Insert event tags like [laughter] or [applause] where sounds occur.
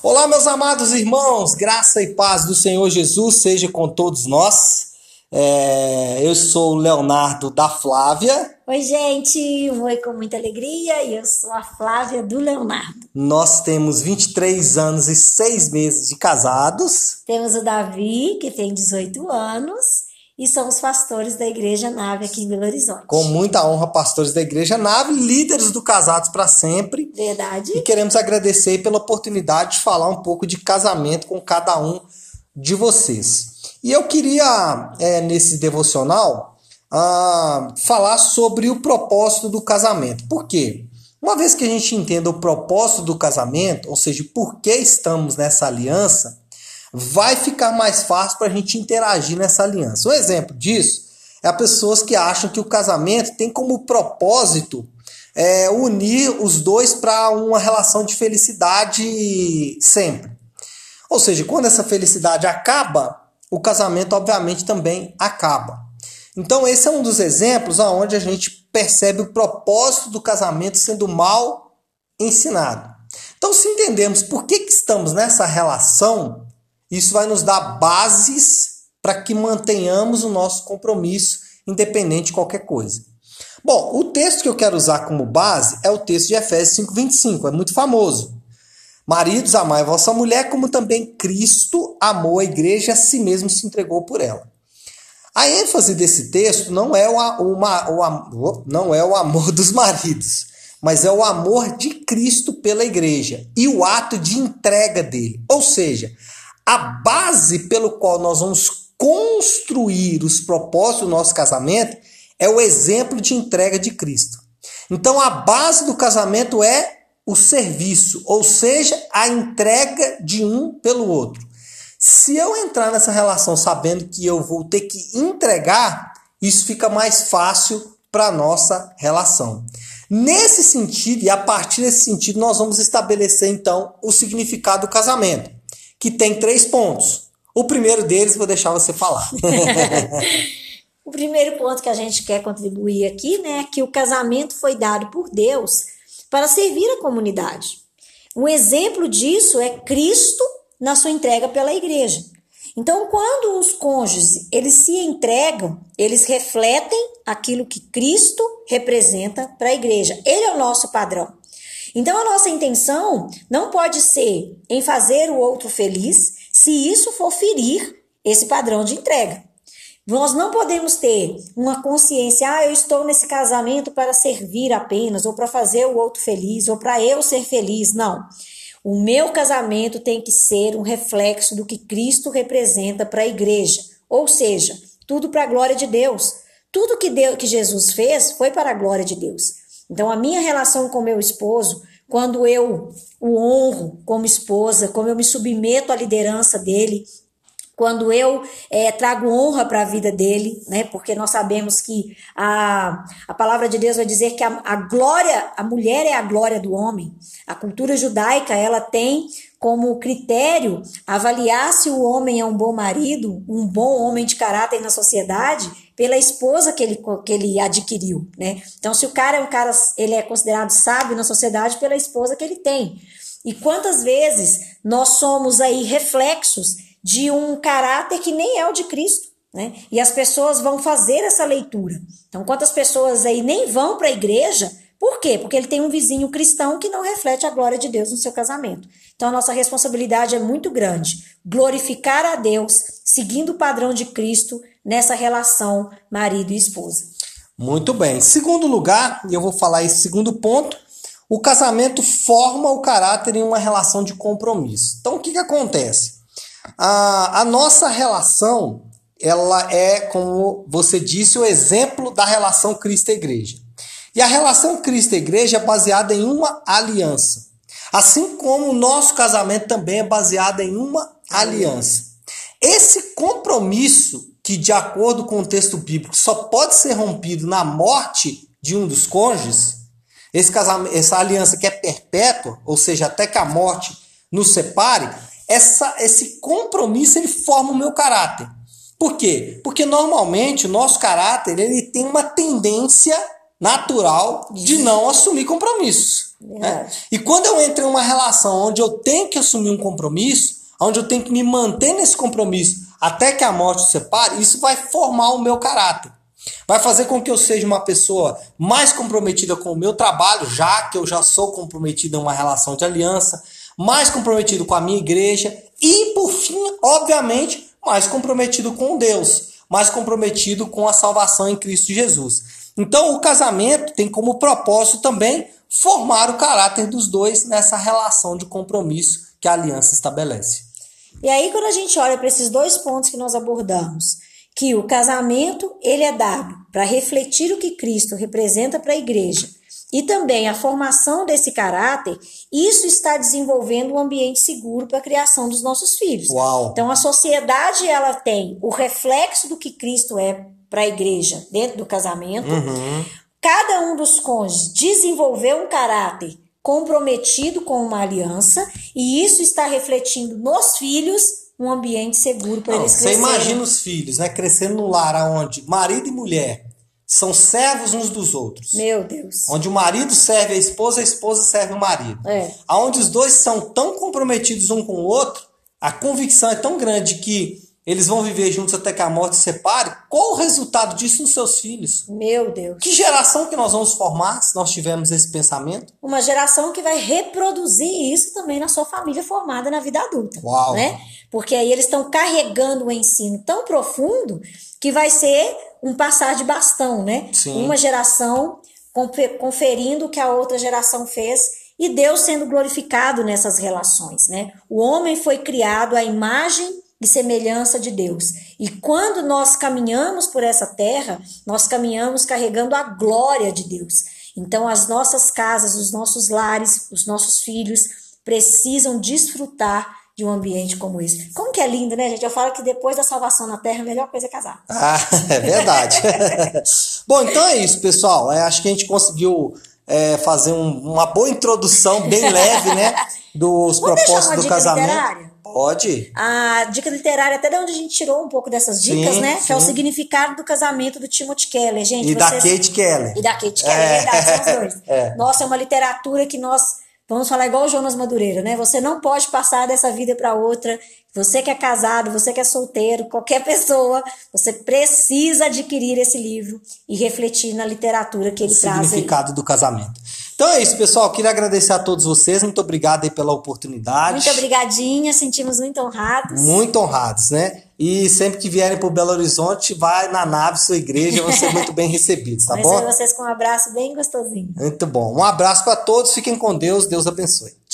Olá, meus amados irmãos, graça e paz do Senhor Jesus seja com todos nós. É, eu sou o Leonardo da Flávia. Oi, gente, oi com muita alegria e eu sou a Flávia do Leonardo. Nós temos 23 anos e 6 meses de casados. Temos o Davi, que tem 18 anos, e somos pastores da Igreja Nave aqui em Belo Horizonte. Com muita honra, pastores da Igreja Nave, líderes do Casados para Sempre. Verdade. E queremos agradecer pela oportunidade de falar um pouco de casamento com cada um de vocês. E eu queria, é, nesse devocional, ah, falar sobre o propósito do casamento. Por quê? Uma vez que a gente entenda o propósito do casamento, ou seja, por que estamos nessa aliança, vai ficar mais fácil para a gente interagir nessa aliança. Um exemplo disso é pessoas que acham que o casamento tem como propósito é, unir os dois para uma relação de felicidade sempre. Ou seja, quando essa felicidade acaba, o casamento obviamente também acaba. Então esse é um dos exemplos onde a gente percebe o propósito do casamento sendo mal ensinado. Então, se entendemos por que, que estamos nessa relação, isso vai nos dar bases para que mantenhamos o nosso compromisso, independente de qualquer coisa. Bom, o texto que eu quero usar como base é o texto de Efésios 5,25, é muito famoso. Maridos, amai vossa mulher, como também Cristo amou a igreja a si mesmo se entregou por ela. A ênfase desse texto não é o, o, não é o amor [laughs] dos maridos, mas é o amor de Cristo pela igreja e o ato de entrega dele. Ou seja, a base pelo qual nós vamos construir os propósitos do nosso casamento é o exemplo de entrega de Cristo. Então a base do casamento é o serviço, ou seja, a entrega de um pelo outro. Se eu entrar nessa relação sabendo que eu vou ter que entregar, isso fica mais fácil para a nossa relação. Nesse sentido, e a partir desse sentido, nós vamos estabelecer então o significado do casamento, que tem três pontos. O primeiro deles vou deixar você falar. [laughs] o primeiro ponto que a gente quer contribuir aqui, né, é que o casamento foi dado por Deus para servir a comunidade. Um exemplo disso é Cristo na sua entrega pela igreja. Então, quando os cônjuges eles se entregam, eles refletem aquilo que Cristo representa para a igreja. Ele é o nosso padrão. Então, a nossa intenção não pode ser em fazer o outro feliz, se isso for ferir esse padrão de entrega. Nós não podemos ter uma consciência, ah, eu estou nesse casamento para servir apenas, ou para fazer o outro feliz, ou para eu ser feliz. Não. O meu casamento tem que ser um reflexo do que Cristo representa para a igreja. Ou seja, tudo para a glória de Deus. Tudo que, Deus, que Jesus fez foi para a glória de Deus. Então, a minha relação com meu esposo, quando eu o honro como esposa, como eu me submeto à liderança dele, quando eu é, trago honra para a vida dele, né? Porque nós sabemos que a, a palavra de Deus vai dizer que a, a glória, a mulher é a glória do homem. A cultura judaica, ela tem como critério avaliar se o homem é um bom marido, um bom homem de caráter na sociedade, pela esposa que ele, que ele adquiriu, né? Então, se o cara é um cara, ele é considerado sábio na sociedade pela esposa que ele tem. E quantas vezes nós somos aí reflexos de um caráter que nem é o de Cristo. Né? E as pessoas vão fazer essa leitura. Então, quantas pessoas aí nem vão para a igreja, por quê? Porque ele tem um vizinho cristão que não reflete a glória de Deus no seu casamento. Então, a nossa responsabilidade é muito grande. Glorificar a Deus, seguindo o padrão de Cristo nessa relação marido e esposa. Muito bem. Segundo lugar, e eu vou falar esse segundo ponto, o casamento forma o caráter em uma relação de compromisso. Então, o que, que acontece? A, a nossa relação, ela é, como você disse, o exemplo da relação Cristo-Igreja. E a relação Cristo-Igreja é baseada em uma aliança. Assim como o nosso casamento também é baseado em uma aliança. Esse compromisso, que de acordo com o texto bíblico só pode ser rompido na morte de um dos cônjuges, esse casamento, essa aliança que é perpétua, ou seja, até que a morte nos separe, essa, esse compromisso ele forma o meu caráter. Por quê? Porque normalmente o nosso caráter ele tem uma tendência natural de não assumir compromissos. Né? E quando eu entro em uma relação onde eu tenho que assumir um compromisso, onde eu tenho que me manter nesse compromisso até que a morte o separe, isso vai formar o meu caráter. Vai fazer com que eu seja uma pessoa mais comprometida com o meu trabalho, já que eu já sou comprometido em uma relação de aliança, mais comprometido com a minha igreja e, por fim, obviamente, mais comprometido com Deus, mais comprometido com a salvação em Cristo Jesus. Então, o casamento tem como propósito também formar o caráter dos dois nessa relação de compromisso que a aliança estabelece. E aí, quando a gente olha para esses dois pontos que nós abordamos, que o casamento ele é dado para refletir o que Cristo representa para a igreja e também a formação desse caráter, isso está desenvolvendo um ambiente seguro para a criação dos nossos filhos. Uau. Então a sociedade ela tem o reflexo do que Cristo é para a igreja dentro do casamento. Uhum. Cada um dos cônjuges desenvolveu um caráter comprometido com uma aliança e isso está refletindo nos filhos um ambiente seguro para eles crescerem. Você imagina os filhos, né, crescendo no lar onde marido e mulher são servos uns dos outros. Meu Deus. Onde o marido serve a esposa, a esposa serve o marido. É. Onde os dois são tão comprometidos um com o outro, a convicção é tão grande que eles vão viver juntos até que a morte separe. Qual o resultado disso nos seus filhos? Meu Deus. Que geração que nós vamos formar se nós tivermos esse pensamento? Uma geração que vai reproduzir isso também na sua família formada na vida adulta. Uau. Né? Porque aí eles estão carregando um ensino tão profundo que vai ser um passar de bastão, né? Sim. Uma geração conferindo o que a outra geração fez e Deus sendo glorificado nessas relações, né? O homem foi criado à imagem e semelhança de Deus. E quando nós caminhamos por essa terra, nós caminhamos carregando a glória de Deus. Então, as nossas casas, os nossos lares, os nossos filhos precisam desfrutar de um ambiente como esse. Como que é lindo, né, gente? Eu falo que depois da salvação na terra, a melhor coisa é casar. [laughs] Ah, é verdade. [laughs] Bom, então é isso, pessoal. É, acho que a gente conseguiu é, fazer um, uma boa introdução, bem leve, né? Dos Vamos propósitos do casamento. Literária? Pode. A dica literária, até de onde a gente tirou um pouco dessas dicas, sim, né? Sim. Que é o significado do casamento do Timothy Keller, gente. E vocês... da Kate Keller. E da Kate Keller, é, verdade, são os dois. [laughs] É. Nossa, é uma literatura que nós Vamos falar igual o Jonas Madureira, né? Você não pode passar dessa vida para outra. Você que é casado, você que é solteiro, qualquer pessoa, você precisa adquirir esse livro e refletir na literatura que ele o traz. significado aí. do casamento. Então é isso, pessoal. Queria agradecer a todos vocês. Muito obrigado aí pela oportunidade. Muito obrigadinha. Sentimos muito honrados. Muito honrados, né? E sempre que vierem para Belo Horizonte, vai na nave sua igreja, vão ser muito bem recebidos, tá [laughs] bom? vocês com um abraço bem gostosinho. Muito bom. Um abraço para todos. Fiquem com Deus. Deus abençoe.